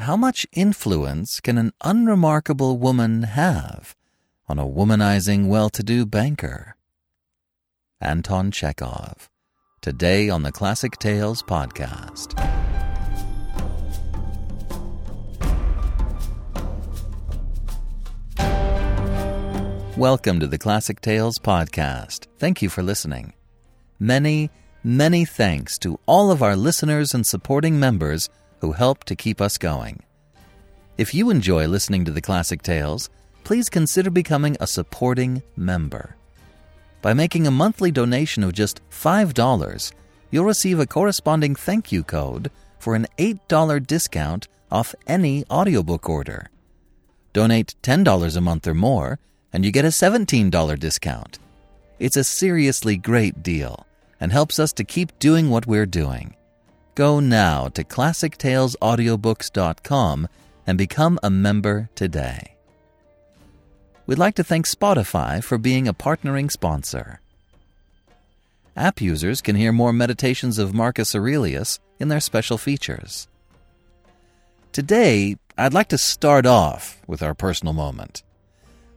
How much influence can an unremarkable woman have on a womanizing well to do banker? Anton Chekhov, today on the Classic Tales podcast. Welcome to the Classic Tales podcast. Thank you for listening. Many, many thanks to all of our listeners and supporting members who help to keep us going. If you enjoy listening to the Classic Tales, please consider becoming a supporting member. By making a monthly donation of just $5, you'll receive a corresponding thank you code for an $8 discount off any audiobook order. Donate $10 a month or more, and you get a $17 discount. It's a seriously great deal and helps us to keep doing what we're doing. Go now to ClassicTalesAudiobooks.com and become a member today. We'd like to thank Spotify for being a partnering sponsor. App users can hear more meditations of Marcus Aurelius in their special features. Today, I'd like to start off with our personal moment.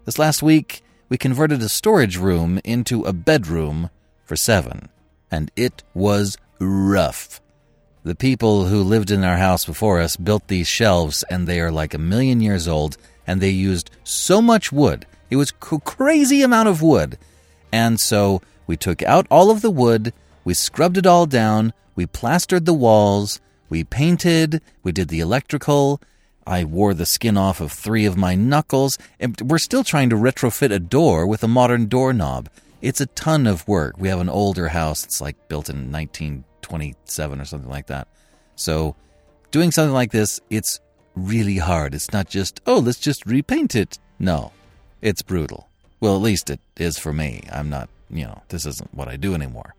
This last week, we converted a storage room into a bedroom for seven, and it was rough. The people who lived in our house before us built these shelves, and they are like a million years old, and they used so much wood. It was a crazy amount of wood. And so we took out all of the wood, we scrubbed it all down, we plastered the walls, we painted, we did the electrical, I wore the skin off of three of my knuckles, and we're still trying to retrofit a door with a modern doorknob. It's a ton of work. We have an older house that's like built in 1927 or something like that. So, doing something like this, it's really hard. It's not just, oh, let's just repaint it. No, it's brutal. Well, at least it is for me. I'm not, you know, this isn't what I do anymore.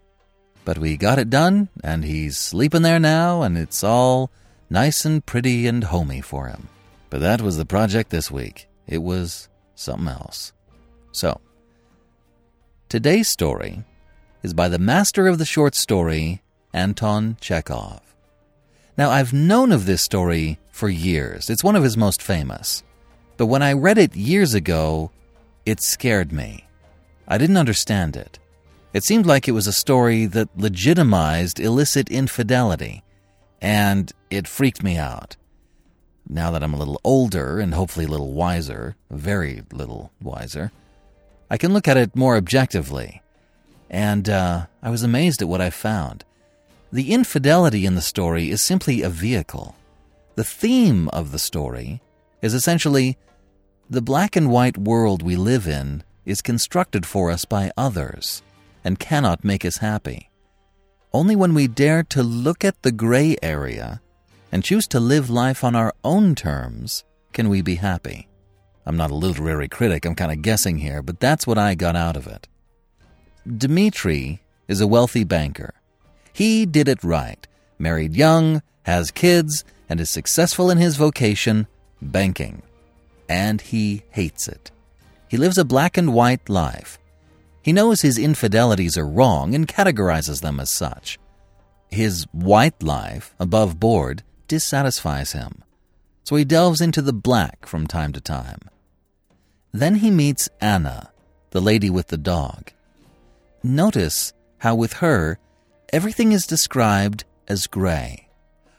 But we got it done, and he's sleeping there now, and it's all nice and pretty and homey for him. But that was the project this week. It was something else. So, today's story is by the master of the short story, Anton Chekhov. Now, I've known of this story for years. It's one of his most famous. But when I read it years ago, it scared me. I didn't understand it. It seemed like it was a story that legitimized illicit infidelity and it freaked me out. Now that I'm a little older and hopefully a little wiser, very little wiser, I can look at it more objectively. And uh, I was amazed at what I found. The infidelity in the story is simply a vehicle. The theme of the story is essentially the black and white world we live in is constructed for us by others and cannot make us happy. Only when we dare to look at the gray area and choose to live life on our own terms can we be happy. I'm not a literary critic, I'm kind of guessing here, but that's what I got out of it. Dmitri is a wealthy banker. He did it right, married young, has kids, and is successful in his vocation, banking. And he hates it. He lives a black and white life, he knows his infidelities are wrong and categorizes them as such. His white life, above board, dissatisfies him, so he delves into the black from time to time. Then he meets Anna, the lady with the dog. Notice how, with her, everything is described as gray.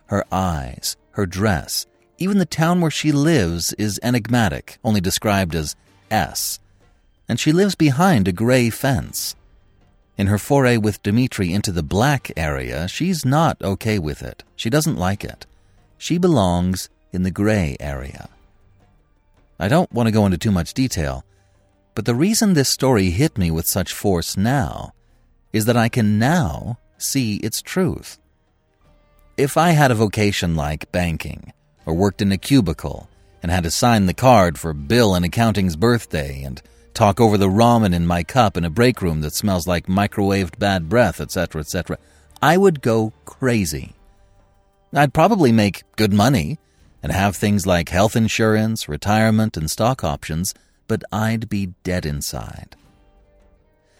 Her eyes, her dress, even the town where she lives is enigmatic, only described as S, and she lives behind a gray fence. In her foray with Dmitri into the black area, she's not okay with it. She doesn't like it. She belongs in the gray area. I don't want to go into too much detail, but the reason this story hit me with such force now is that I can now see its truth. If I had a vocation like banking, or worked in a cubicle, and had to sign the card for Bill and accounting's birthday, and talk over the ramen in my cup in a break room that smells like microwaved bad breath, etc., etc., I would go crazy. I'd probably make good money and have things like health insurance, retirement, and stock options, but I'd be dead inside.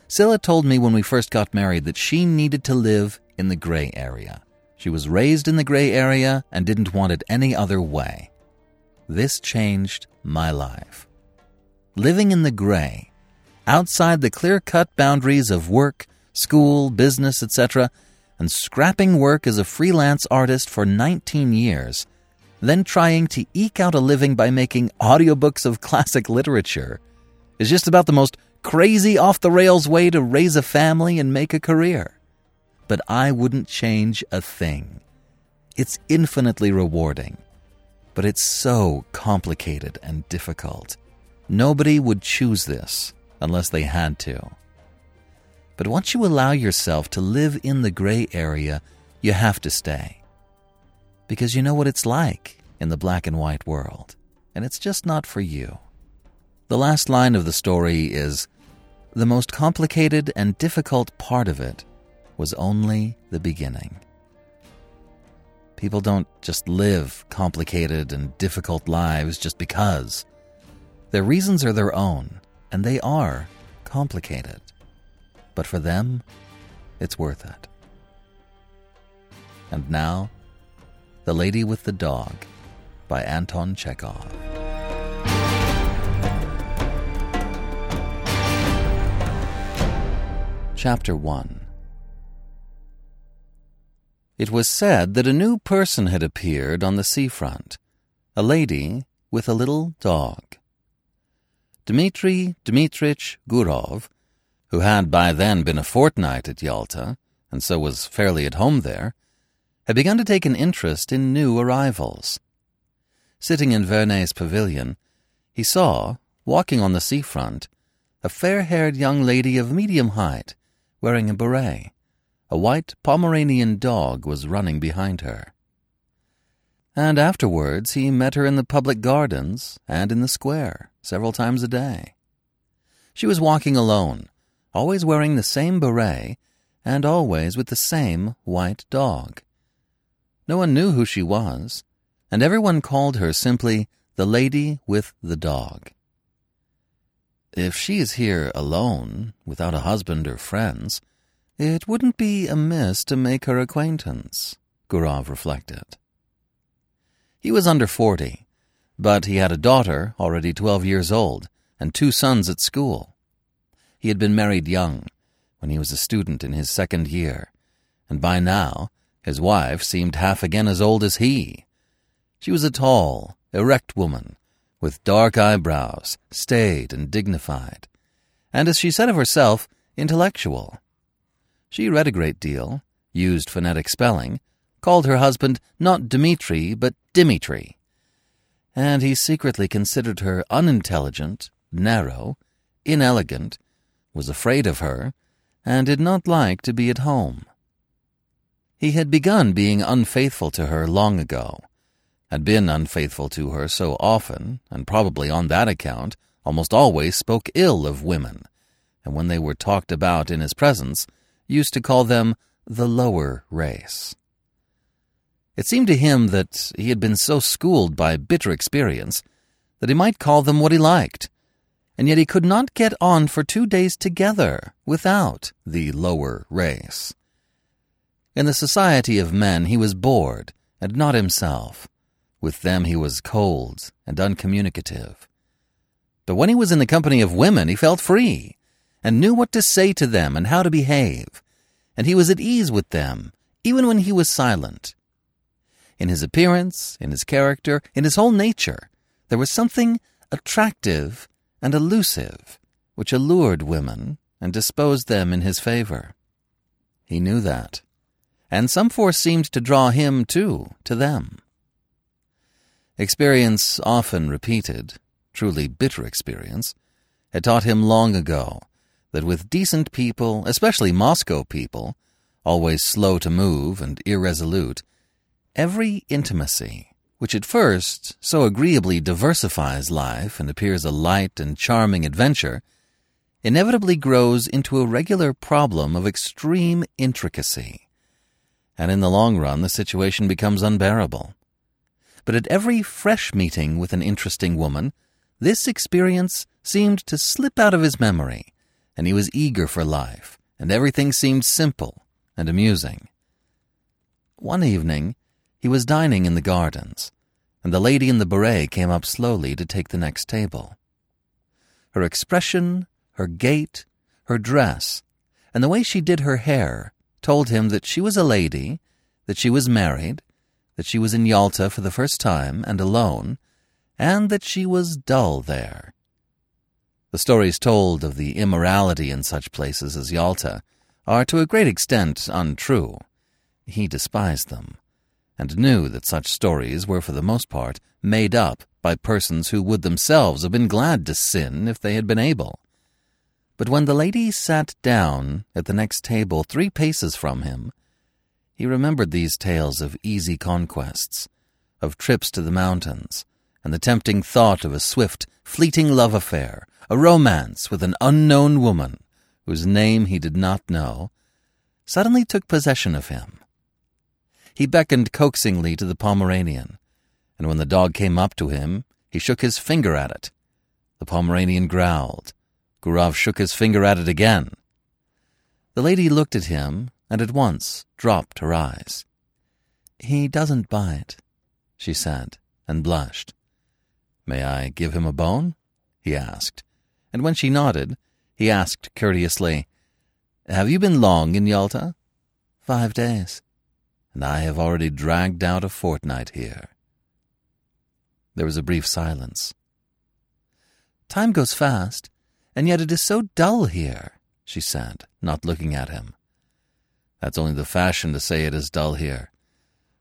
Scylla told me when we first got married that she needed to live in the gray area. She was raised in the gray area and didn't want it any other way. this changed my life. Living in the gray, outside the clear cut boundaries of work, school, business, etc., and scrapping work as a freelance artist for 19 years, then trying to eke out a living by making audiobooks of classic literature, is just about the most crazy off the rails way to raise a family and make a career. But I wouldn't change a thing. It's infinitely rewarding, but it's so complicated and difficult. Nobody would choose this unless they had to. But once you allow yourself to live in the gray area, you have to stay. Because you know what it's like in the black and white world, and it's just not for you. The last line of the story is The most complicated and difficult part of it was only the beginning. People don't just live complicated and difficult lives just because. Their reasons are their own, and they are complicated. But for them, it's worth it. And now, The Lady with the Dog by Anton Chekhov. Chapter 1 It was said that a new person had appeared on the seafront, a lady with a little dog. Dmitri Dmitrich Gurov, who had by then been a fortnight at Yalta, and so was fairly at home there, had begun to take an interest in new arrivals. Sitting in Vernet's pavilion, he saw, walking on the seafront, a fair-haired young lady of medium height, wearing a beret. A white Pomeranian dog was running behind her. And afterwards he met her in the public gardens and in the square several times a day. She was walking alone, always wearing the same beret and always with the same white dog. No one knew who she was, and everyone called her simply the lady with the dog. If she is here alone, without a husband or friends, it wouldn't be amiss to make her acquaintance, Gurov reflected. He was under forty, but he had a daughter already twelve years old and two sons at school. He had been married young, when he was a student in his second year, and by now his wife seemed half again as old as he. She was a tall, erect woman, with dark eyebrows, staid and dignified, and as she said of herself, intellectual. She read a great deal, used phonetic spelling, called her husband not Dmitri, but Dimitri. And he secretly considered her unintelligent, narrow, inelegant, was afraid of her, and did not like to be at home. He had begun being unfaithful to her long ago, had been unfaithful to her so often, and probably on that account almost always spoke ill of women, and when they were talked about in his presence, used to call them the lower race. It seemed to him that he had been so schooled by bitter experience that he might call them what he liked, and yet he could not get on for two days together without the lower race. In the society of men he was bored and not himself. With them he was cold and uncommunicative. But when he was in the company of women he felt free and knew what to say to them and how to behave, and he was at ease with them, even when he was silent. In his appearance, in his character, in his whole nature, there was something attractive and elusive which allured women and disposed them in his favor. He knew that, and some force seemed to draw him, too, to them. Experience often repeated, truly bitter experience, had taught him long ago that with decent people, especially Moscow people, always slow to move and irresolute, every intimacy, which at first so agreeably diversifies life and appears a light and charming adventure, inevitably grows into a regular problem of extreme intricacy. And in the long run, the situation becomes unbearable. But at every fresh meeting with an interesting woman, this experience seemed to slip out of his memory and he was eager for life, and everything seemed simple and amusing. One evening, he was dining in the gardens, and the lady in the beret came up slowly to take the next table. Her expression, her gait, her dress, and the way she did her hair told him that she was a lady, that she was married, that she was in Yalta for the first time and alone, and that she was dull there. The stories told of the immorality in such places as Yalta are to a great extent untrue. He despised them, and knew that such stories were for the most part made up by persons who would themselves have been glad to sin if they had been able. But when the lady sat down at the next table three paces from him, he remembered these tales of easy conquests, of trips to the mountains, and the tempting thought of a swift, fleeting love affair, a romance with an unknown woman whose name he did not know, suddenly took possession of him. He beckoned coaxingly to the Pomeranian, and when the dog came up to him, he shook his finger at it. The Pomeranian growled. Gurov shook his finger at it again. The lady looked at him and at once dropped her eyes. He doesn't bite, she said, and blushed. May I give him a bone? he asked, and when she nodded, he asked courteously, Have you been long in Yalta? Five days, and I have already dragged out a fortnight here. There was a brief silence. Time goes fast, and yet it is so dull here, she said, not looking at him. That's only the fashion to say it is dull here.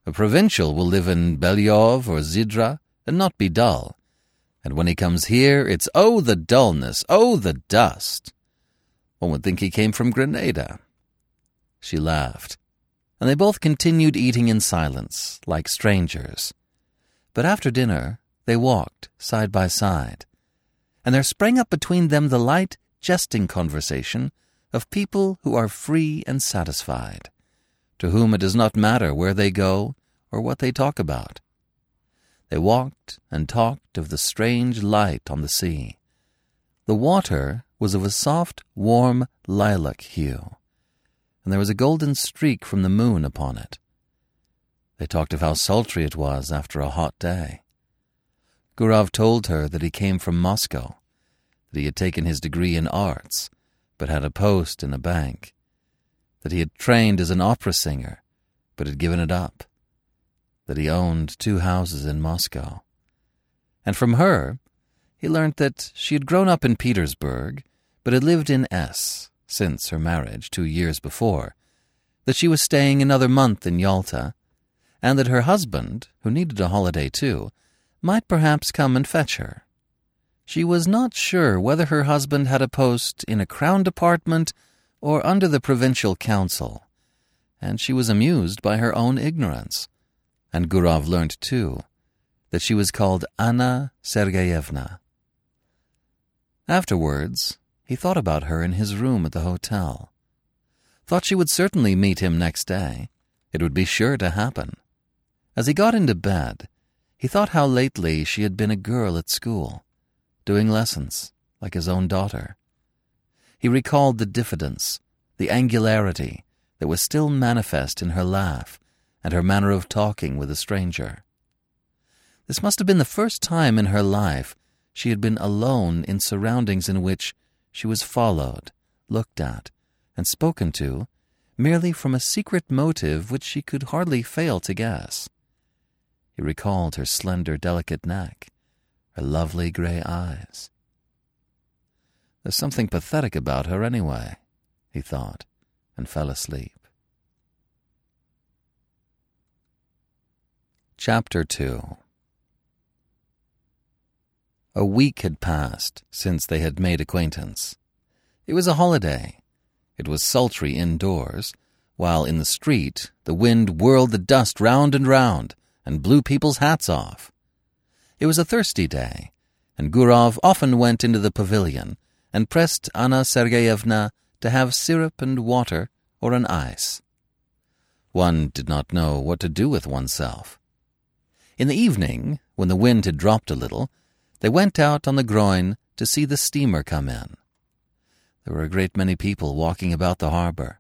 A provincial will live in Belyov or Zhidra and not be dull. And when he comes here, it's oh the dullness, oh the dust. One would think he came from Grenada. She laughed, and they both continued eating in silence, like strangers. But after dinner, they walked side by side, and there sprang up between them the light, jesting conversation of people who are free and satisfied, to whom it does not matter where they go or what they talk about. They walked and talked of the strange light on the sea. The water was of a soft, warm lilac hue, and there was a golden streak from the moon upon it. They talked of how sultry it was after a hot day. Gurov told her that he came from Moscow, that he had taken his degree in arts, but had a post in a bank, that he had trained as an opera singer, but had given it up, that he owned two houses in Moscow. And from her, he learnt that she had grown up in Petersburg, but had lived in S since her marriage two years before, that she was staying another month in Yalta, and that her husband, who needed a holiday too, might perhaps come and fetch her. She was not sure whether her husband had a post in a crown department or under the provincial council, and she was amused by her own ignorance and Gurov learnt, too, that she was called Anna Sergeyevna. Afterwards, he thought about her in his room at the hotel. Thought she would certainly meet him next day. It would be sure to happen. As he got into bed, he thought how lately she had been a girl at school, doing lessons like his own daughter. He recalled the diffidence, the angularity that was still manifest in her laugh and her manner of talking with a stranger. This must have been the first time in her life she had been alone in surroundings in which she was followed, looked at, and spoken to merely from a secret motive which she could hardly fail to guess. He recalled her slender, delicate neck, her lovely gray eyes. There's something pathetic about her anyway, he thought, and fell asleep. Chapter 2 A week had passed since they had made acquaintance. It was a holiday. It was sultry indoors, while in the street the wind whirled the dust round and round and blew people's hats off. It was a thirsty day, and Gurov often went into the pavilion and pressed Anna Sergeyevna to have syrup and water or an ice. One did not know what to do with oneself. In the evening, when the wind had dropped a little, they went out on the groyne to see the steamer come in. There were a great many people walking about the harbor.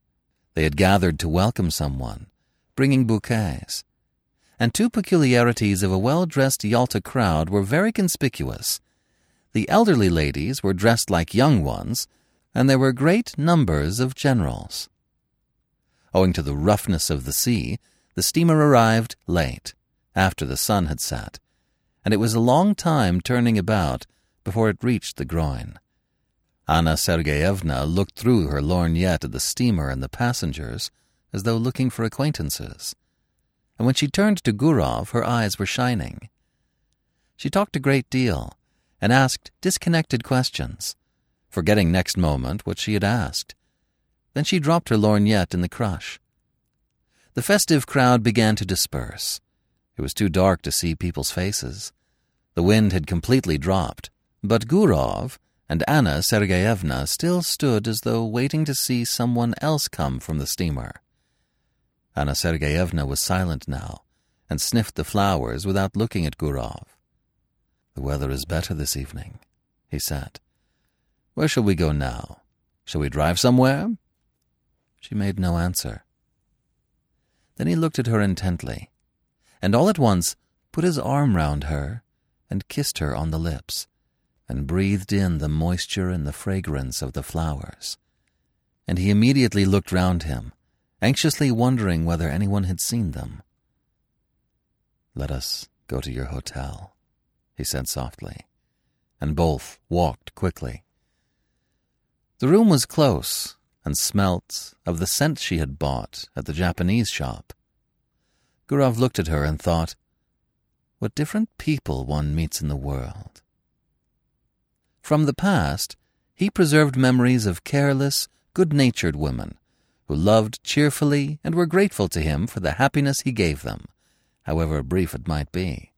They had gathered to welcome someone, bringing bouquets. And two peculiarities of a well dressed Yalta crowd were very conspicuous. The elderly ladies were dressed like young ones, and there were great numbers of generals. Owing to the roughness of the sea, the steamer arrived late, after the sun had set, and it was a long time turning about before it reached the groyne. Anna Sergeyevna looked through her lorgnette at the steamer and the passengers as though looking for acquaintances. And when she turned to Gurov, her eyes were shining. She talked a great deal and asked disconnected questions, forgetting next moment what she had asked. Then she dropped her lorgnette in the crush. The festive crowd began to disperse. It was too dark to see people's faces. The wind had completely dropped, but Gurov and Anna Sergeyevna still stood as though waiting to see someone else come from the steamer. Anna Sergeyevna was silent now and sniffed the flowers without looking at Gurov. The weather is better this evening, he said. Where shall we go now? Shall we drive somewhere? She made no answer. Then he looked at her intently, and all at once put his arm round her and kissed her on the lips and breathed in the moisture and the fragrance of the flowers. And he immediately looked round him, anxiously wondering whether anyone had seen them. Let us go to your hotel, he said softly, and both walked quickly. The room was close and smelt of the scent she had bought at the Japanese shop. Gurov looked at her and thought, what different people one meets in the world. From the past, he preserved memories of careless, good natured women who loved cheerfully and were grateful to him for the happiness he gave them, however brief it might be,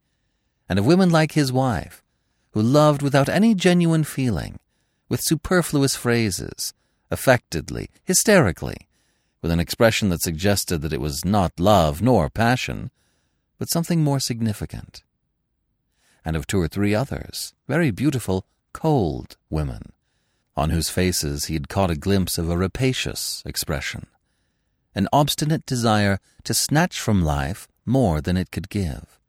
and of women like his wife, who loved without any genuine feeling, with superfluous phrases, affectedly, hysterically, with an expression that suggested that it was not love nor passion, but something more significant. And of two or three others, very beautiful cold women, on whose faces he had caught a glimpse of a rapacious expression, an obstinate desire to snatch from life more than it could give.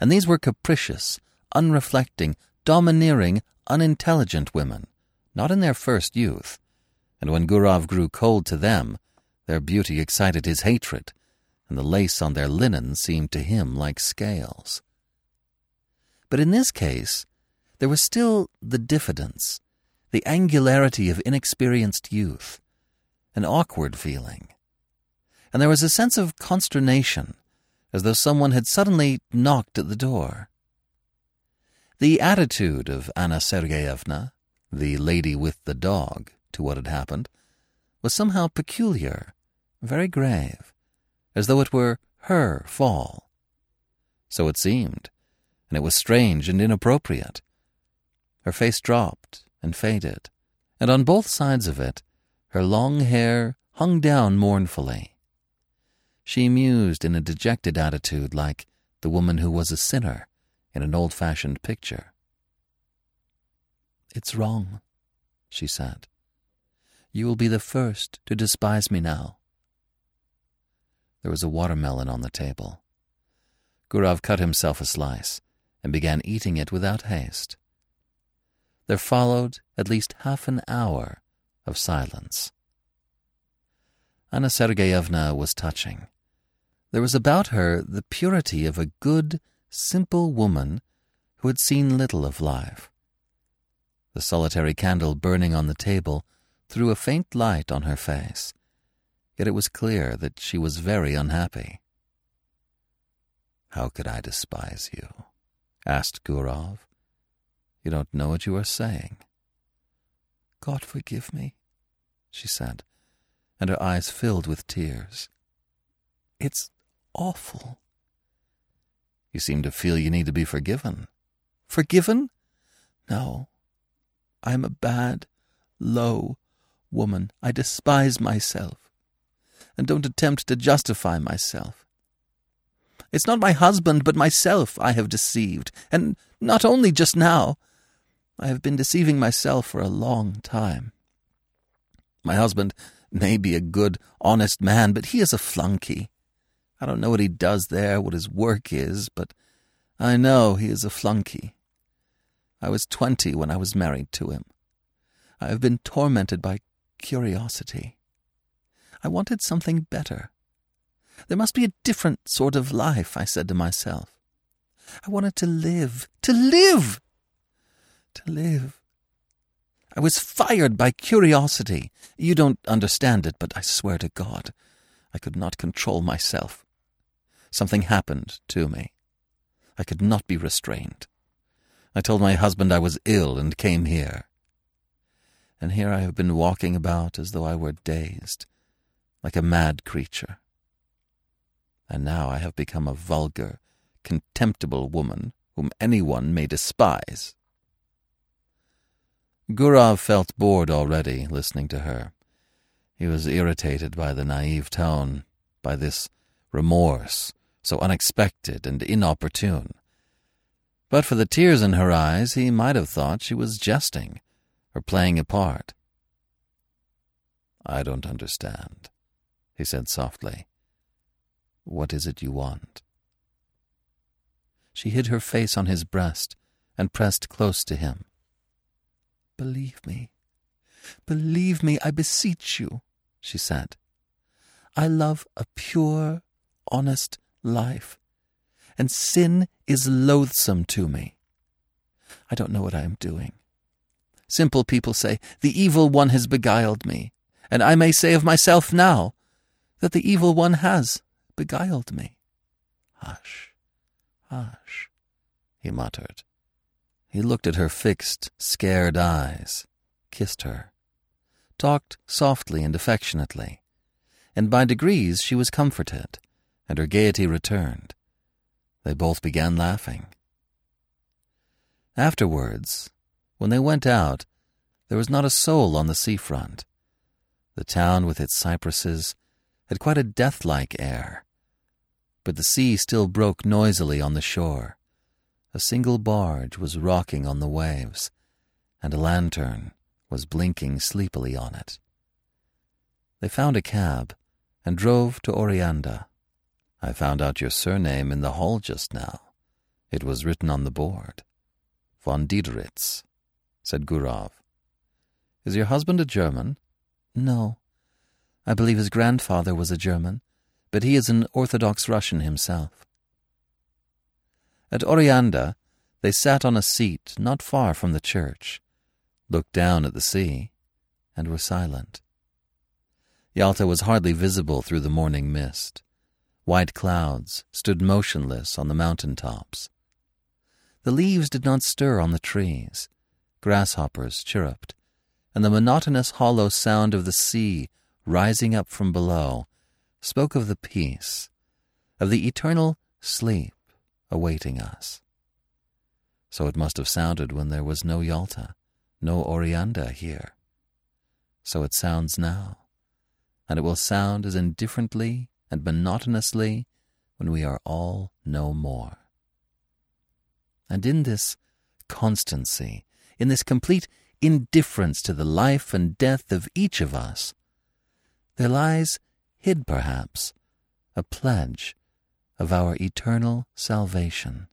And these were capricious, unreflecting, domineering, unintelligent women, not in their first youth, and when Gurov grew cold to them, their beauty excited his hatred, and the lace on their linen seemed to him like scales. But in this case, there was still the diffidence, the angularity of inexperienced youth, an awkward feeling. And there was a sense of consternation, as though someone had suddenly knocked at the door. The attitude of Anna Sergeyevna, the lady with the dog, to what had happened, was somehow peculiar, very grave, as though it were her fall. So it seemed, and it was strange and inappropriate. Her face dropped and faded, and on both sides of it, her long hair hung down mournfully. She mused in a dejected attitude like the woman who was a sinner in an old fashioned picture. It's wrong, she said. You will be the first to despise me now. There was a watermelon on the table. Gurov cut himself a slice and began eating it without haste there followed at least half an hour of silence. Anna Sergeyevna was touching. There was about her the purity of a good, simple woman who had seen little of life. The solitary candle burning on the table threw a faint light on her face, yet it was clear that she was very unhappy. How could I despise you? asked Gurov. You don't know what you are saying. God forgive me, she said, and her eyes filled with tears. It's awful. You seem to feel you need to be forgiven. Forgiven? No. I am a bad, low woman. I despise myself, and don't attempt to justify myself. It's not my husband, but myself I have deceived, and not only just now. I have been deceiving myself for a long time. My husband may be a good, honest man, but he is a flunkey. I don't know what he does there, what his work is, but I know he is a flunky. I was twenty when I was married to him. I have been tormented by curiosity. I wanted something better. There must be a different sort of life, I said to myself. I wanted to live, to live, to live. I was fired by curiosity. You don't understand it, but I swear to God, I could not control myself. Something happened to me. I could not be restrained. I told my husband I was ill and came here. And here I have been walking about as though I were dazed, like a mad creature. And now I have become a vulgar, contemptible woman whom anyone may despise. Gurov felt bored already listening to her. He was irritated by the naive tone, by this remorse, so unexpected and inopportune. But for the tears in her eyes, he might have thought she was jesting or playing a part. I don't understand, he said softly. What is it you want? She hid her face on his breast and pressed close to him. Believe me, believe me, I beseech you, she said. I love a pure, honest life, and sin is loathsome to me. I don't know what I am doing. Simple people say, The evil one has beguiled me, and I may say of myself now that the evil one has beguiled me. Hush, hush, he muttered. He looked at her fixed, scared eyes, kissed her, talked softly and affectionately, and by degrees she was comforted, and her gaiety returned. They both began laughing. Afterwards, when they went out, there was not a soul on the seafront. The town with its cypresses had quite a death-like air, but the sea still broke noisily on the shore a single barge was rocking on the waves, and a lantern was blinking sleepily on it. They found a cab and drove to Oreanda. I found out your surname in the hall just now. It was written on the board. Von Diederitz, said Gurov. Is your husband a German? No. I believe his grandfather was a German, but he is an Orthodox Russian himself. At Oreanda, they sat on a seat not far from the church, looked down at the sea, and were silent. Yalta was hardly visible through the morning mist. White clouds stood motionless on the mountain tops. The leaves did not stir on the trees. Grasshoppers chirruped, and the monotonous hollow sound of the sea rising up from below spoke of the peace, of the eternal sleep awaiting us. So it must have sounded when there was no Yalta, no Oreanda here. So it sounds now, and it will sound as indifferently and monotonously when we are all no more. And in this constancy, in this complete indifference to the life and death of each of us, there lies, hid perhaps, a pledge of our eternal salvation,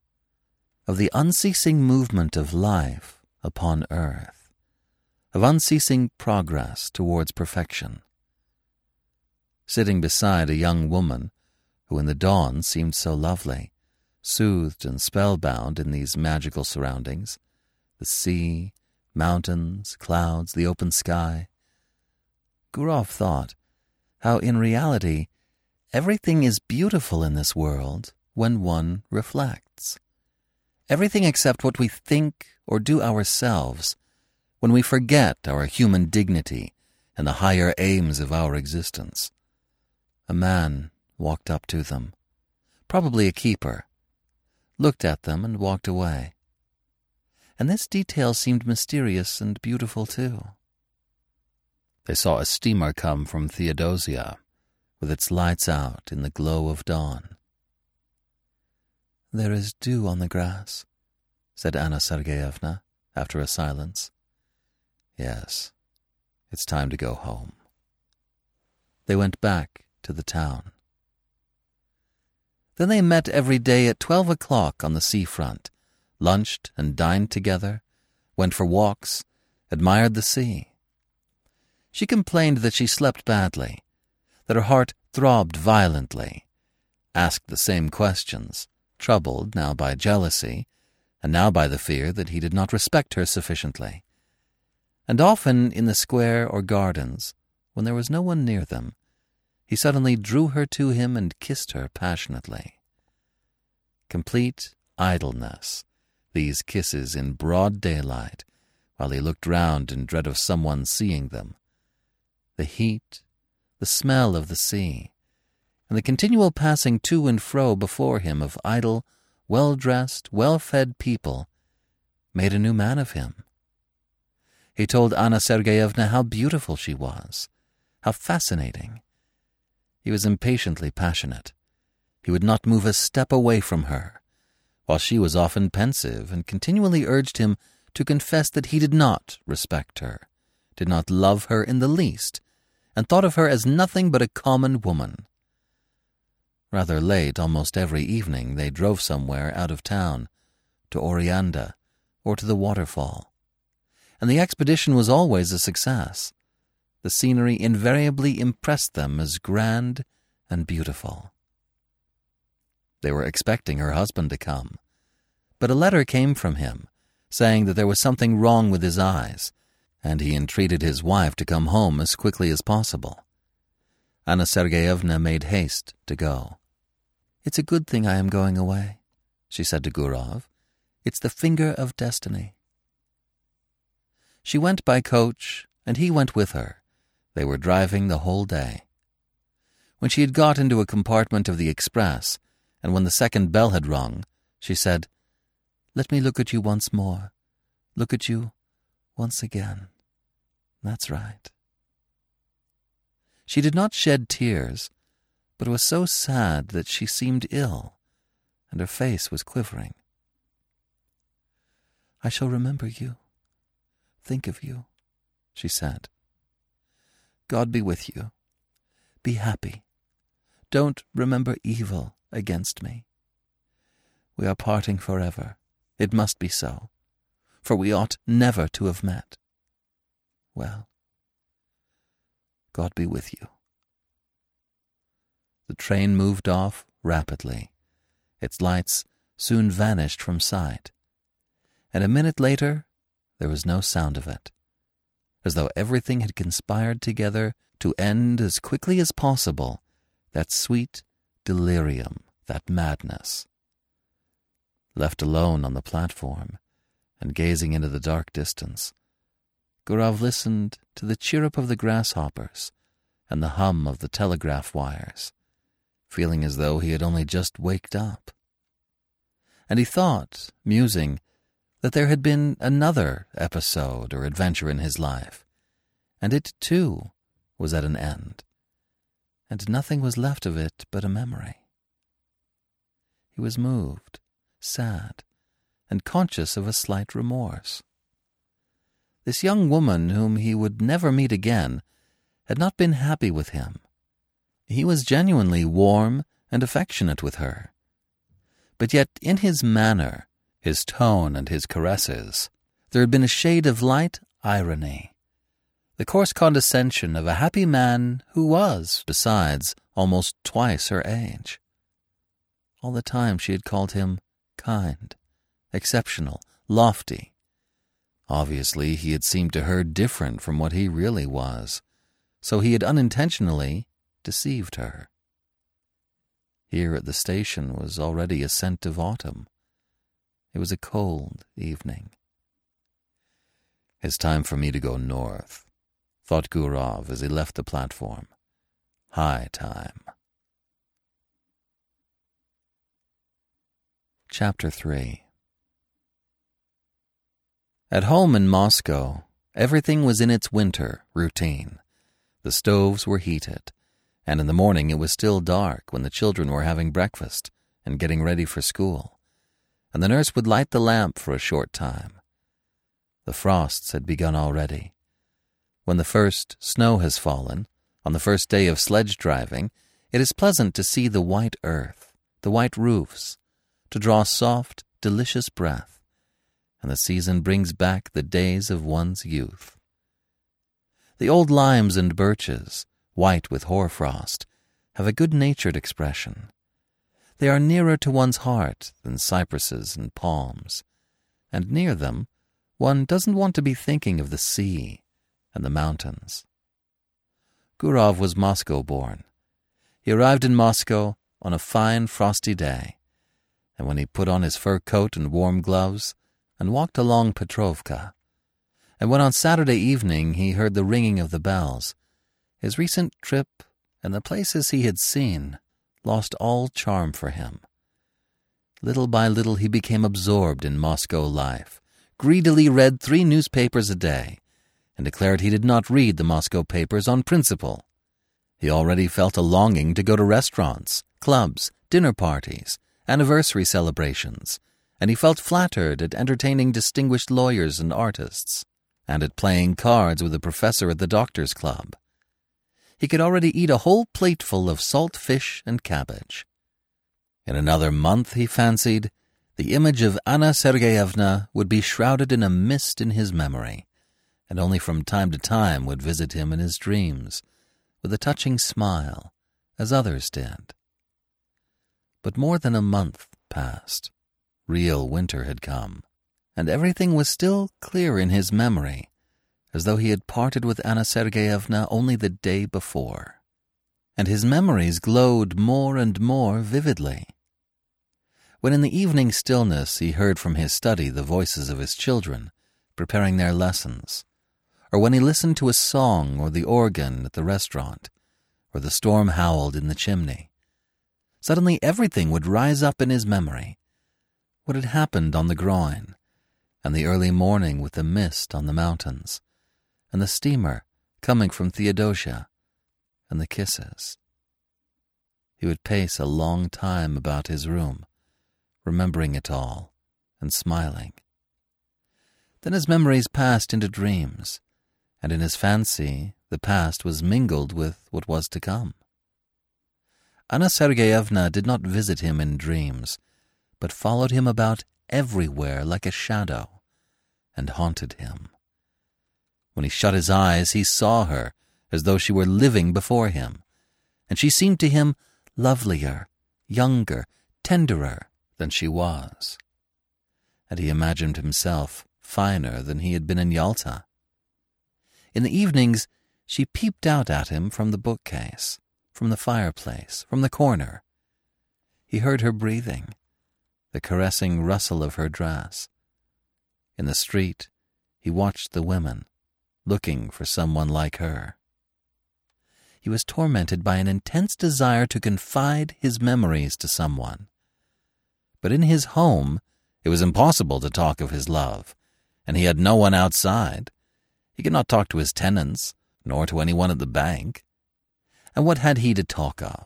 of the unceasing movement of life upon earth, of unceasing progress towards perfection. Sitting beside a young woman who in the dawn seemed so lovely, soothed and spellbound in these magical surroundings, the sea, mountains, clouds, the open sky, Gurov thought how in reality Everything is beautiful in this world when one reflects. Everything except what we think or do ourselves, when we forget our human dignity and the higher aims of our existence. A man walked up to them, probably a keeper, looked at them and walked away. And this detail seemed mysterious and beautiful too. They saw a steamer come from Theodosia with its lights out in the glow of dawn. There is dew on the grass, said Anna Sergeyevna after a silence. Yes, it's time to go home. They went back to the town. Then they met every day at twelve o'clock on the seafront, lunched and dined together, went for walks, admired the sea. She complained that she slept badly, that her heart throbbed violently, asked the same questions, troubled now by jealousy, and now by the fear that he did not respect her sufficiently. And often in the square or gardens, when there was no one near them, he suddenly drew her to him and kissed her passionately. Complete idleness, these kisses in broad daylight, while he looked round in dread of someone seeing them. The heat, the smell of the sea, and the continual passing to and fro before him of idle, well dressed, well fed people made a new man of him. He told Anna Sergeyevna how beautiful she was, how fascinating. He was impatiently passionate. He would not move a step away from her, while she was often pensive and continually urged him to confess that he did not respect her, did not love her in the least, and thought of her as nothing but a common woman. Rather late almost every evening they drove somewhere out of town, to Oreanda, or to the waterfall. And the expedition was always a success. The scenery invariably impressed them as grand and beautiful. They were expecting her husband to come. But a letter came from him, saying that there was something wrong with his eyes, and he entreated his wife to come home as quickly as possible. Anna Sergeyevna made haste to go. It's a good thing I am going away, she said to Gurov. It's the finger of destiny. She went by coach, and he went with her. They were driving the whole day. When she had got into a compartment of the express, and when the second bell had rung, she said, Let me look at you once more. Look at you once again. That's right. She did not shed tears, but was so sad that she seemed ill, and her face was quivering. I shall remember you, think of you, she said. God be with you. Be happy. Don't remember evil against me. We are parting forever. It must be so, for we ought never to have met. Well, God be with you. The train moved off rapidly. Its lights soon vanished from sight, and a minute later there was no sound of it, as though everything had conspired together to end as quickly as possible that sweet delirium, that madness. Left alone on the platform and gazing into the dark distance, Gurov listened to the chirrup of the grasshoppers and the hum of the telegraph wires, feeling as though he had only just waked up. And he thought, musing, that there had been another episode or adventure in his life, and it, too, was at an end and nothing was left of it but a memory. He was moved, sad, and conscious of a slight remorse. This young woman, whom he would never meet again, had not been happy with him. He was genuinely warm and affectionate with her. But yet, in his manner, his tone, and his caresses, there had been a shade of light irony the coarse condescension of a happy man who was, besides, almost twice her age. All the time she had called him kind, exceptional, lofty. Obviously, he had seemed to her different from what he really was, so he had unintentionally deceived her. Here at the station was already a scent of autumn. It was a cold evening. It's time for me to go north, thought Gurov as he left the platform. High time. Chapter 3 At home in Moscow, everything was in its winter routine. The stoves were heated, and in the morning it was still dark when the children were having breakfast and getting ready for school, and the nurse would light the lamp for a short time. The frosts had begun already, when the first snow has fallen, on the first day of sledge driving, it is pleasant to see the white earth, the white roofs, to draw soft, delicious breath, and the season brings back the days of one's youth. The old limes and birches, white with hoarfrost, have a good natured expression. They are nearer to one's heart than cypresses and palms, and near them one doesn't want to be thinking of the sea and the mountains. Gurov was Moscow born. He arrived in Moscow on a fine frosty day, and when he put on his fur coat and warm gloves and walked along Petrovka, and when on Saturday evening he heard the ringing of the bells, his recent trip and the places he had seen lost all charm for him. Little by little he became absorbed in Moscow life, greedily read three newspapers a day, and declared he did not read the Moscow papers on principle. He already felt a longing to go to restaurants, clubs, dinner parties, anniversary celebrations, and he felt flattered at entertaining distinguished lawyers and artists, and at playing cards with a professor at the doctor's club. He could already eat a whole plateful of salt fish and cabbage. In another month, he fancied, the image of Anna Sergeyevna would be shrouded in a mist in his memory, and only from time to time would visit him in his dreams, with a touching smile, as others did. But more than a month passed. Real winter had come, and everything was still clear in his memory, as though he had parted with Anna Sergeyevna only the day before. And his memories glowed more and more vividly. When in the evening stillness he heard from his study the voices of his children, preparing their lessons, or when he listened to a song or the organ at the restaurant, or the storm howled in the chimney. Suddenly everything would rise up in his memory. What had happened on the groyne, and the early morning with the mist on the mountains, and the steamer coming from Theodosia, and the kisses. He would pace a long time about his room, remembering it all and smiling. Then his memories passed into dreams, and in his fancy the past was mingled with what was to come. Anna Sergeyevna did not visit him in dreams, but followed him about everywhere like a shadow, and haunted him. When he shut his eyes, he saw her as though she were living before him, and she seemed to him lovelier, younger, tenderer than she was. And he imagined himself finer than he had been in Yalta, in the evenings, she peeped out at him from the bookcase, from the fireplace, from the corner. He heard her breathing, the caressing rustle of her dress. In the street, he watched the women, looking for someone like her. He was tormented by an intense desire to confide his memories to someone. But in his home, it was impossible to talk of his love, and he had no one outside. He could not talk to his tenants, nor to anyone at the bank. And what had he to talk of?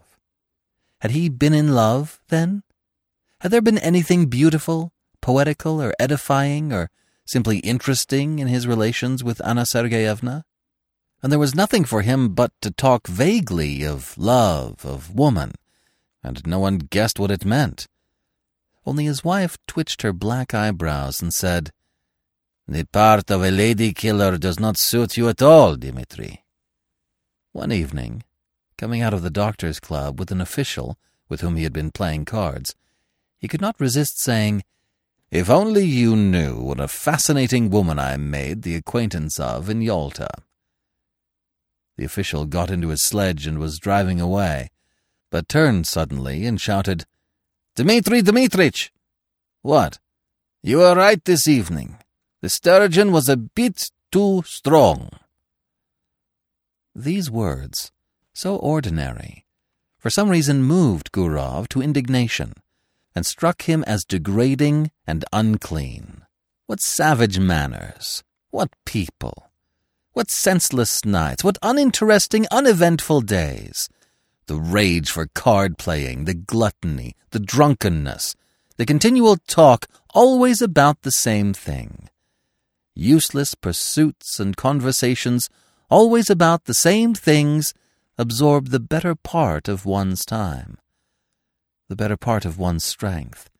Had he been in love, then? Had there been anything beautiful, poetical, or edifying, or simply interesting in his relations with Anna Sergeyevna? And there was nothing for him but to talk vaguely of love, of woman, and no one guessed what it meant. Only his wife twitched her black eyebrows and said, the part of a lady killer does not suit you at all, Dmitri. One evening, coming out of the doctor's club with an official with whom he had been playing cards, he could not resist saying, If only you knew what a fascinating woman I made the acquaintance of in Yalta. The official got into his sledge and was driving away, but turned suddenly and shouted, Dmitri Dmitrich! What? You were right this evening. The sturgeon was a bit too strong. These words, so ordinary, for some reason moved Gurov to indignation and struck him as degrading and unclean. What savage manners! What people! What senseless nights! What uninteresting, uneventful days! The rage for card playing, the gluttony, the drunkenness, the continual talk always about the same thing useless pursuits and conversations, always about the same things, absorb the better part of one's time. The better part of one's strength.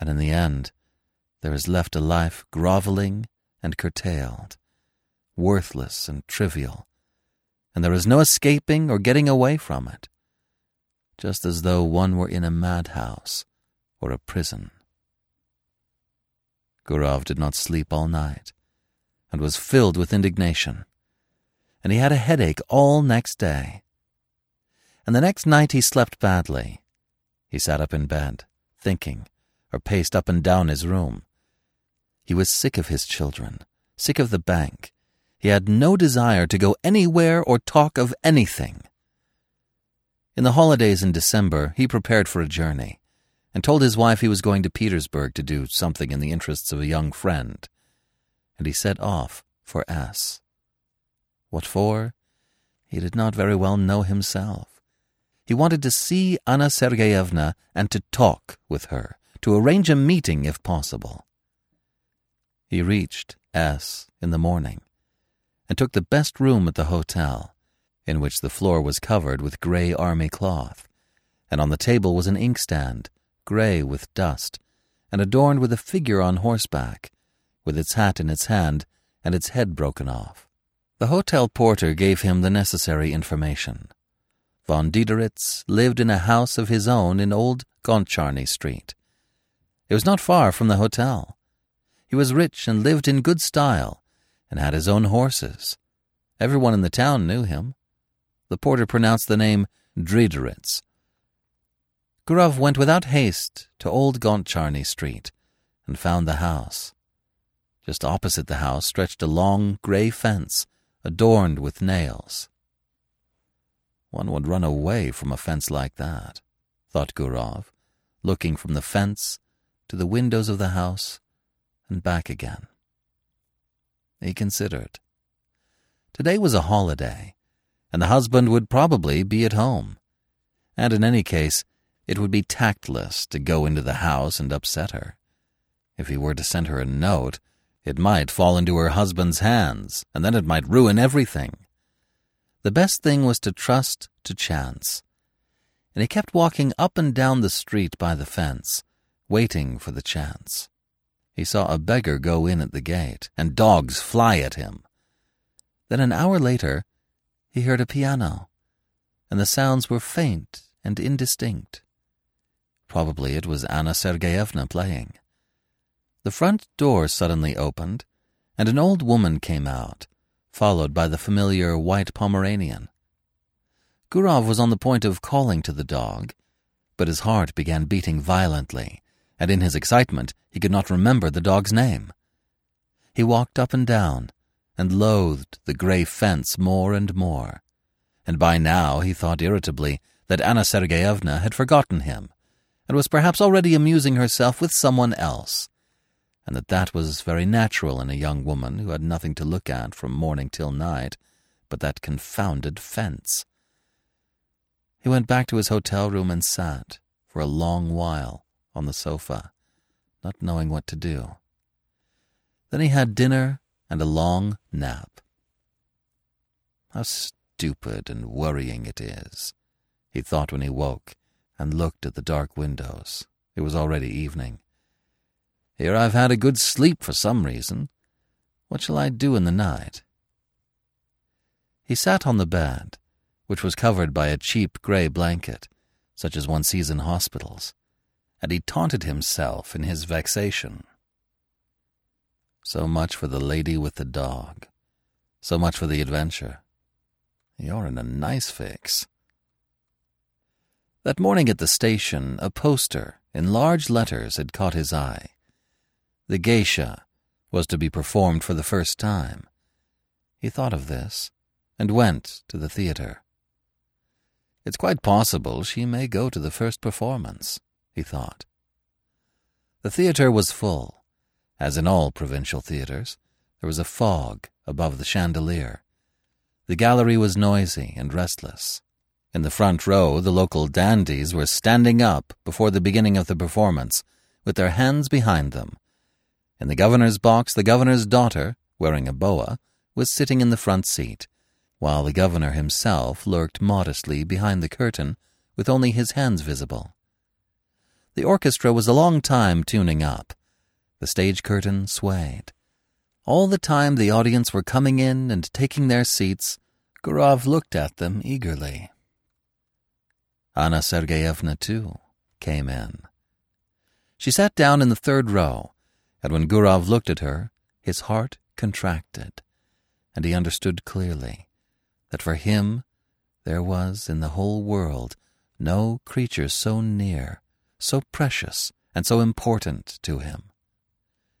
And in the end, there is left a life groveling and curtailed, worthless and trivial, and there is no escaping or getting away from it, just as though one were in a madhouse or a prison. Gurov did not sleep all night and was filled with indignation, and he had a headache all next day. And the next night he slept badly. He sat up in bed, thinking, or paced up and down his room. He was sick of his children, sick of the bank. He had no desire to go anywhere or talk of anything. In the holidays in December, he prepared for a journey and told his wife he was going to Petersburg to do something in the interests of a young friend. And he set off for S. What for? He did not very well know himself. He wanted to see Anna Sergeyevna and to talk with her, to arrange a meeting if possible. He reached S in the morning and took the best room at the hotel, in which the floor was covered with gray army cloth, and on the table was an inkstand gray with dust, and adorned with a figure on horseback, with its hat in its hand and its head broken off. The hotel porter gave him the necessary information. Von Diederitz lived in a house of his own in Old Gontcharny Street. It was not far from the hotel. He was rich and lived in good style, and had his own horses. Everyone in the town knew him. The porter pronounced the name Driederitz, Gurov went without haste to Old Gontcharny Street and found the house. Just opposite the house stretched a long grey fence adorned with nails. One would run away from a fence like that, thought Gurov, looking from the fence to the windows of the house and back again. He considered. Today was a holiday, and the husband would probably be at home. And in any case, it would be tactless to go into the house and upset her. If he were to send her a note, it might fall into her husband's hands, and then it might ruin everything. The best thing was to trust to chance. And he kept walking up and down the street by the fence, waiting for the chance. He saw a beggar go in at the gate, and dogs fly at him. Then an hour later, he heard a piano, and the sounds were faint and indistinct. Probably it was Anna Sergeyevna playing. The front door suddenly opened, and an old woman came out, followed by the familiar white Pomeranian. Gurov was on the point of calling to the dog, but his heart began beating violently, and in his excitement he could not remember the dog's name. He walked up and down, and loathed the grey fence more and more, and by now he thought irritably that Anna Sergeyevna had forgotten him and was perhaps already amusing herself with someone else, and that that was very natural in a young woman who had nothing to look at from morning till night but that confounded fence. He went back to his hotel room and sat, for a long while, on the sofa, not knowing what to do. Then he had dinner and a long nap. How stupid and worrying it is, he thought when he woke and looked at the dark windows. It was already evening. Here I've had a good sleep for some reason. What shall I do in the night? He sat on the bed, which was covered by a cheap grey blanket, such as one sees in hospitals, and he taunted himself in his vexation. So much for the lady with the dog. So much for the adventure. You're in a nice fix. That morning at the station, a poster in large letters had caught his eye. The geisha was to be performed for the first time. He thought of this and went to the theatre. It's quite possible she may go to the first performance, he thought. The theatre was full. As in all provincial theatres, there was a fog above the chandelier. The gallery was noisy and restless. In the front row, the local dandies were standing up before the beginning of the performance, with their hands behind them. In the governor's box, the governor's daughter, wearing a boa, was sitting in the front seat, while the governor himself lurked modestly behind the curtain, with only his hands visible. The orchestra was a long time tuning up. The stage curtain swayed. All the time the audience were coming in and taking their seats, Gurov looked at them eagerly. Anna Sergeyevna, too, came in. She sat down in the third row, and when Gurov looked at her, his heart contracted, and he understood clearly that for him there was in the whole world no creature so near, so precious, and so important to him.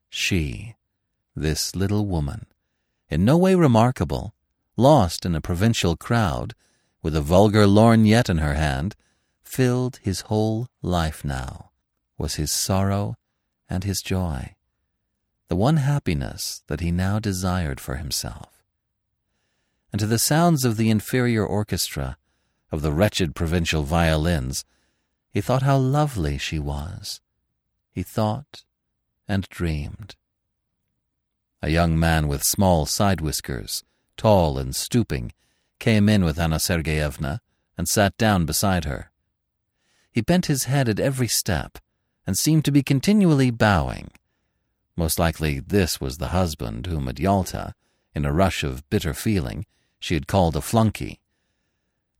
She, this little woman, in no way remarkable, lost in a provincial crowd, with a vulgar lorgnette in her hand, filled his whole life now, was his sorrow and his joy, the one happiness that he now desired for himself. And to the sounds of the inferior orchestra, of the wretched provincial violins, he thought how lovely she was. He thought and dreamed. A young man with small side whiskers, tall and stooping, came in with Anna Sergeyevna and sat down beside her. He bent his head at every step and seemed to be continually bowing. Most likely this was the husband whom at Yalta, in a rush of bitter feeling, she had called a flunkey.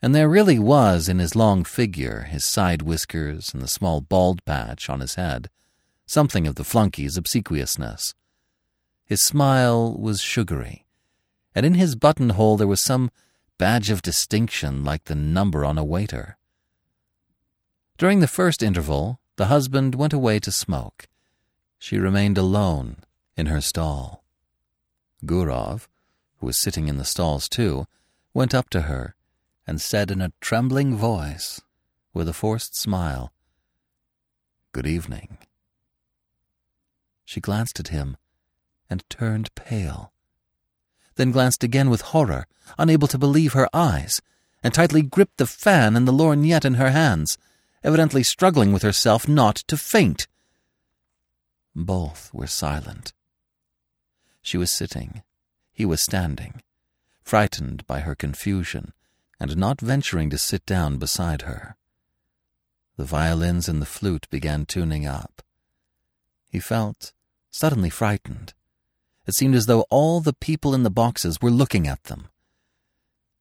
And there really was in his long figure, his side whiskers, and the small bald patch on his head, something of the flunkey's obsequiousness. His smile was sugary, and in his buttonhole there was some badge of distinction like the number on a waiter. During the first interval, the husband went away to smoke. She remained alone in her stall. Gurov, who was sitting in the stalls too, went up to her and said in a trembling voice, with a forced smile, Good evening. She glanced at him and turned pale, then glanced again with horror, unable to believe her eyes, and tightly gripped the fan and the lorgnette in her hands, evidently struggling with herself not to faint. Both were silent. She was sitting, he was standing, frightened by her confusion, and not venturing to sit down beside her. The violins and the flute began tuning up. He felt suddenly frightened. It seemed as though all the people in the boxes were looking at them.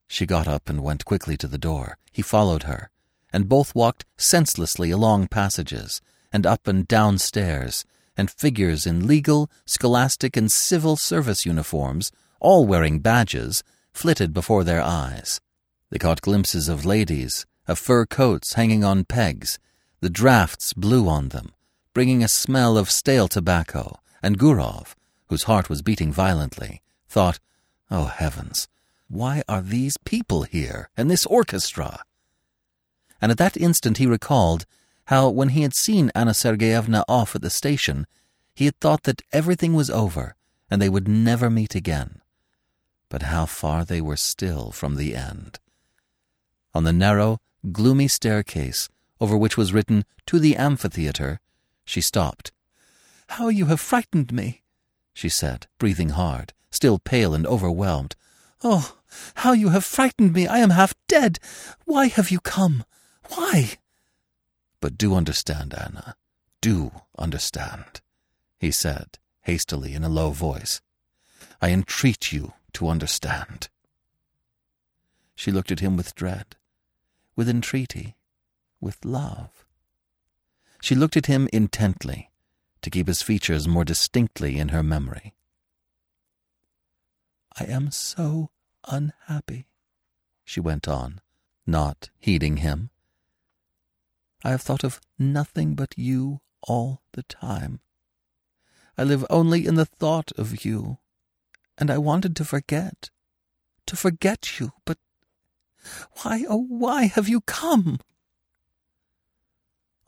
She got up and went quickly to the door. He followed her, and both walked senselessly along passages, and up and down stairs, and figures in legal, scholastic, and civil service uniforms, all wearing badges, flitted before their eyes. They caught glimpses of ladies, of fur coats hanging on pegs. The drafts blew on them, bringing a smell of stale tobacco, and Gurov, whose heart was beating violently, thought, Oh heavens, why are these people here, and this orchestra? And at that instant he recalled how, when he had seen Anna Sergeyevna off at the station, he had thought that everything was over, and they would never meet again. But how far they were still from the end on the narrow, gloomy staircase over which was written, To the Amphitheatre, she stopped. How you have frightened me, she said, breathing hard, still pale and overwhelmed. Oh, how you have frightened me! I am half dead! Why have you come? Why? But do understand, Anna. Do understand, he said, hastily in a low voice. I entreat you to understand. She looked at him with dread with entreaty, with love. She looked at him intently, to keep his features more distinctly in her memory. I am so unhappy, she went on, not heeding him. I have thought of nothing but you all the time. I live only in the thought of you, and I wanted to forget, to forget you, but why, oh, why have you come?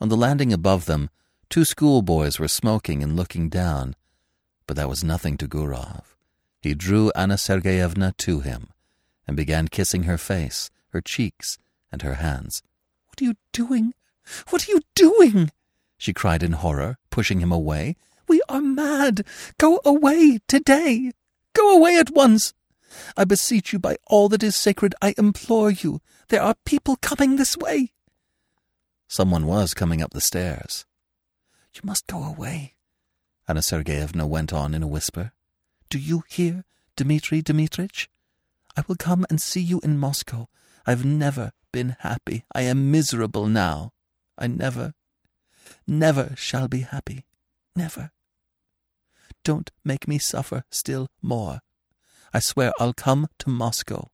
On the landing above them, two schoolboys were smoking and looking down, but that was nothing to Gurov. He drew Anna Sergeyevna to him and began kissing her face, her cheeks, and her hands. What are you doing? What are you doing? she cried in horror, pushing him away. We are mad. Go away today. Go away at once. I beseech you by all that is sacred, I implore you. There are people coming this way. Someone was coming up the stairs. You must go away, Anna Sergeyevna went on in a whisper. Do you hear, Dmitri Dmitrich? I will come and see you in Moscow. I've never been happy. I am miserable now. I never, never shall be happy. Never. Don't make me suffer still more. I swear I'll come to Moscow.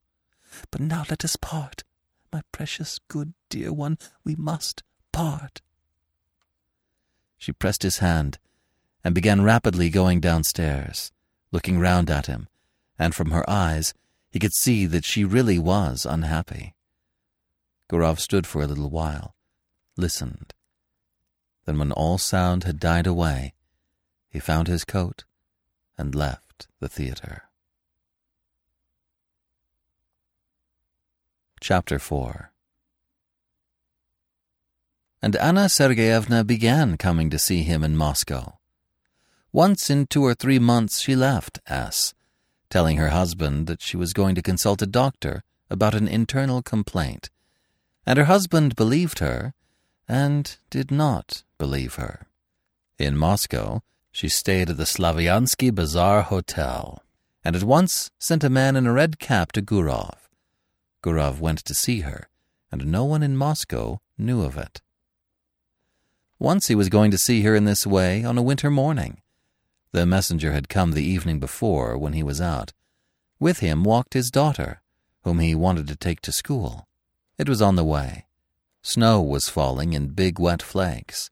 But now let us part. My precious, good, dear one, we must part. She pressed his hand and began rapidly going downstairs, looking round at him, and from her eyes he could see that she really was unhappy. Gurov stood for a little while, listened. Then, when all sound had died away, he found his coat and left the theatre. Chapter 4 And Anna Sergeyevna began coming to see him in Moscow. Once in two or three months she left S, telling her husband that she was going to consult a doctor about an internal complaint, and her husband believed her and did not believe her. In Moscow, she stayed at the Slaviansky Bazaar Hotel, and at once sent a man in a red cap to Gurov. Gurov went to see her, and no one in Moscow knew of it. Once he was going to see her in this way on a winter morning. The messenger had come the evening before when he was out. With him walked his daughter, whom he wanted to take to school. It was on the way. Snow was falling in big wet flakes.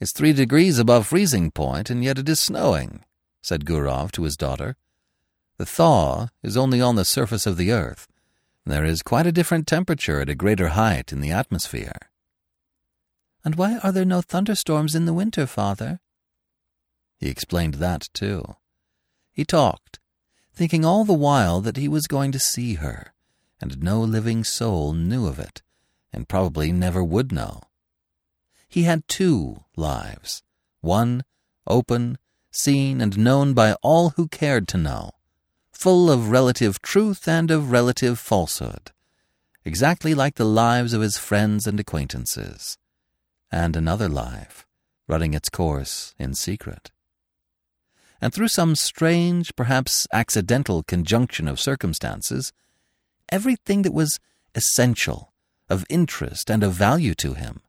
It's three degrees above freezing point, and yet it is snowing, said Gurov to his daughter. The thaw is only on the surface of the earth. There is quite a different temperature at a greater height in the atmosphere. And why are there no thunderstorms in the winter, father? He explained that, too. He talked, thinking all the while that he was going to see her, and no living soul knew of it, and probably never would know. He had two lives one open, seen, and known by all who cared to know, full of relative truth and of relative falsehood, exactly like the lives of his friends and acquaintances, and another life, running its course in secret. And through some strange, perhaps accidental conjunction of circumstances, everything that was essential, of interest, and of value to him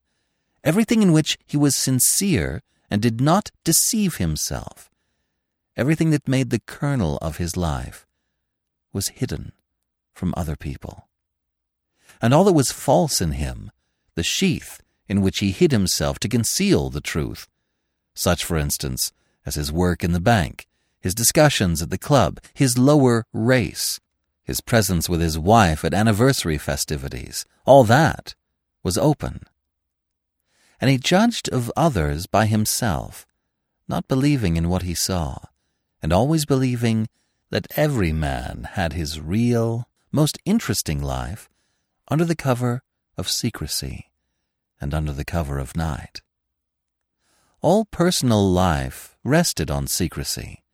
everything in which he was sincere and did not deceive himself, everything that made the kernel of his life, was hidden from other people. And all that was false in him, the sheath in which he hid himself to conceal the truth, such, for instance, as his work in the bank, his discussions at the club, his lower race, his presence with his wife at anniversary festivities, all that was open and he judged of others by himself, not believing in what he saw, and always believing that every man had his real, most interesting life under the cover of secrecy and under the cover of night. All personal life rested on secrecy,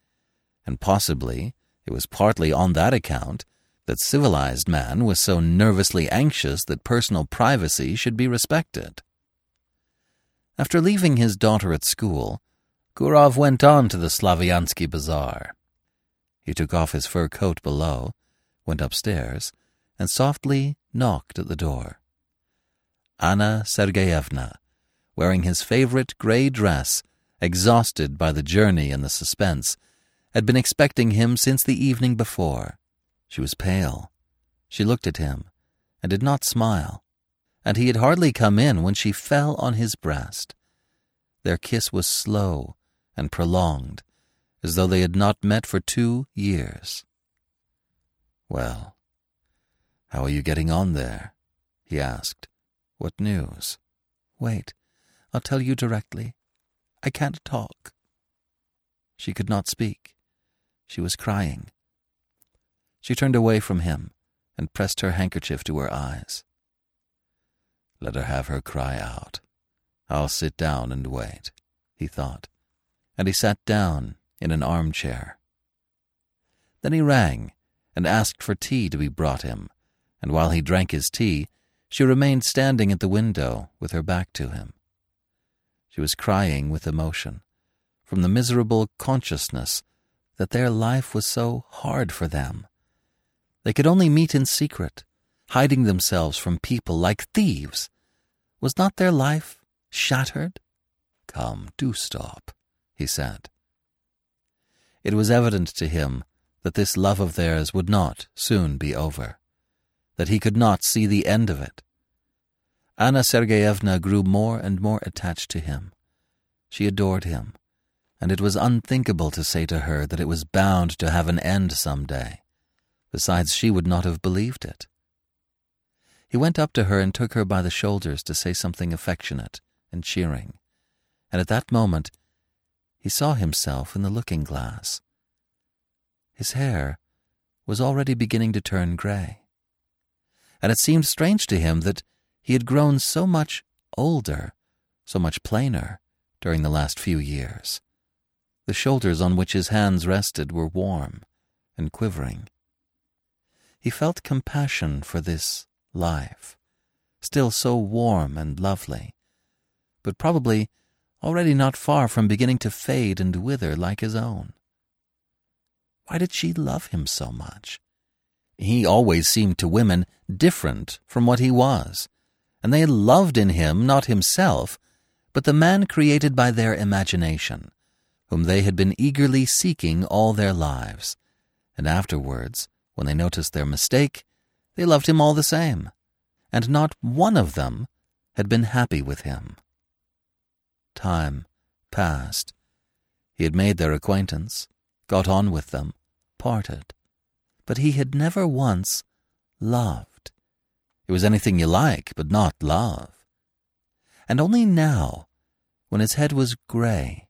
and possibly it was partly on that account that civilized man was so nervously anxious that personal privacy should be respected. After leaving his daughter at school, Gurov went on to the Slaviansky Bazaar. He took off his fur coat below, went upstairs, and softly knocked at the door. Anna Sergeyevna, wearing his favorite gray dress, exhausted by the journey and the suspense, had been expecting him since the evening before. She was pale. She looked at him and did not smile and he had hardly come in when she fell on his breast. Their kiss was slow and prolonged, as though they had not met for two years. Well, how are you getting on there? he asked. What news? Wait, I'll tell you directly. I can't talk. She could not speak. She was crying. She turned away from him and pressed her handkerchief to her eyes. Let her have her cry out. I'll sit down and wait, he thought, and he sat down in an armchair. Then he rang and asked for tea to be brought him, and while he drank his tea, she remained standing at the window with her back to him. She was crying with emotion from the miserable consciousness that their life was so hard for them. They could only meet in secret, hiding themselves from people like thieves. Was not their life shattered? Come, do stop, he said. It was evident to him that this love of theirs would not soon be over, that he could not see the end of it. Anna Sergeyevna grew more and more attached to him. She adored him, and it was unthinkable to say to her that it was bound to have an end some day. Besides, she would not have believed it. He went up to her and took her by the shoulders to say something affectionate and cheering, and at that moment he saw himself in the looking glass. His hair was already beginning to turn grey, and it seemed strange to him that he had grown so much older, so much plainer, during the last few years. The shoulders on which his hands rested were warm and quivering. He felt compassion for this life, still so warm and lovely, but probably already not far from beginning to fade and wither like his own. Why did she love him so much? He always seemed to women different from what he was, and they loved in him not himself, but the man created by their imagination, whom they had been eagerly seeking all their lives, and afterwards, when they noticed their mistake, they loved him all the same, and not one of them had been happy with him. Time passed. He had made their acquaintance, got on with them, parted, but he had never once loved. It was anything you like, but not love. And only now, when his head was grey,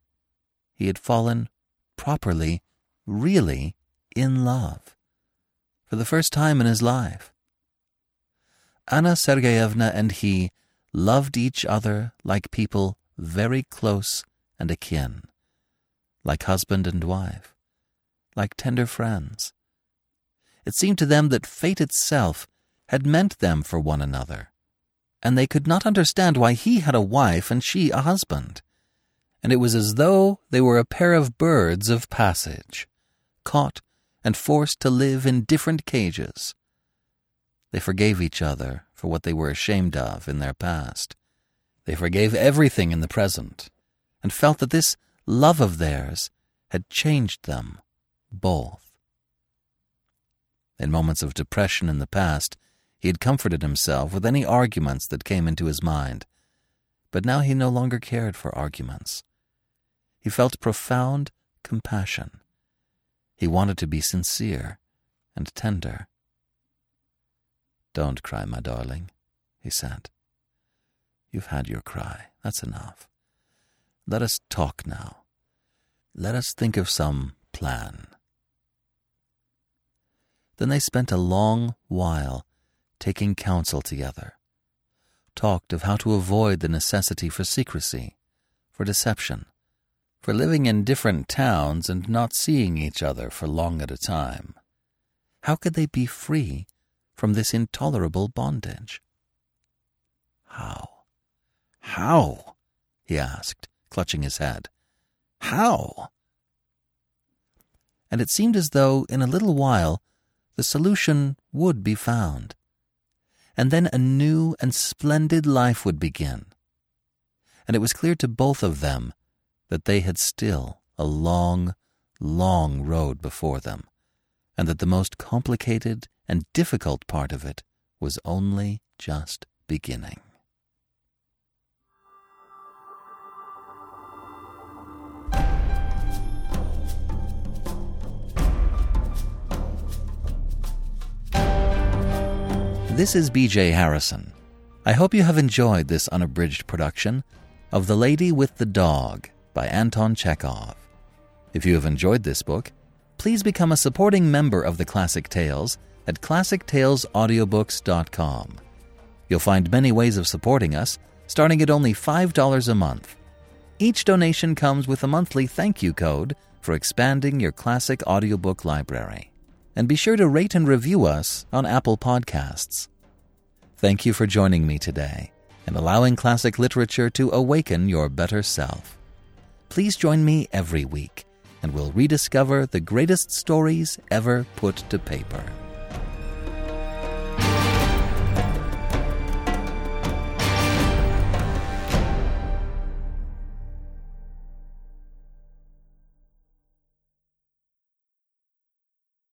he had fallen properly, really in love, for the first time in his life. Anna Sergeyevna and he loved each other like people very close and akin, like husband and wife, like tender friends. It seemed to them that fate itself had meant them for one another, and they could not understand why he had a wife and she a husband. And it was as though they were a pair of birds of passage, caught and forced to live in different cages. They forgave each other for what they were ashamed of in their past. They forgave everything in the present, and felt that this love of theirs had changed them both. In moments of depression in the past, he had comforted himself with any arguments that came into his mind, but now he no longer cared for arguments. He felt profound compassion. He wanted to be sincere and tender. Don't cry, my darling, he said. You've had your cry. That's enough. Let us talk now. Let us think of some plan. Then they spent a long while taking counsel together, talked of how to avoid the necessity for secrecy, for deception, for living in different towns and not seeing each other for long at a time. How could they be free from this intolerable bondage? How? How? he asked, clutching his head. How? And it seemed as though in a little while the solution would be found and then a new and splendid life would begin. And it was clear to both of them that they had still a long, long road before them, and that the most complicated and difficult part of it was only just beginning. This is BJ Harrison. I hope you have enjoyed this unabridged production of The Lady with the Dog by Anton Chekhov. If you have enjoyed this book, please become a supporting member of the Classic Tales at classictalesaudiobooks.com. You'll find many ways of supporting us, starting at only $5 a month. Each donation comes with a monthly thank you code for expanding your classic audiobook library and be sure to rate and review us on Apple Podcasts. Thank you for joining me today, and allowing classic literature to awaken your better self. Please join me every week, and we'll rediscover the greatest stories ever put to paper.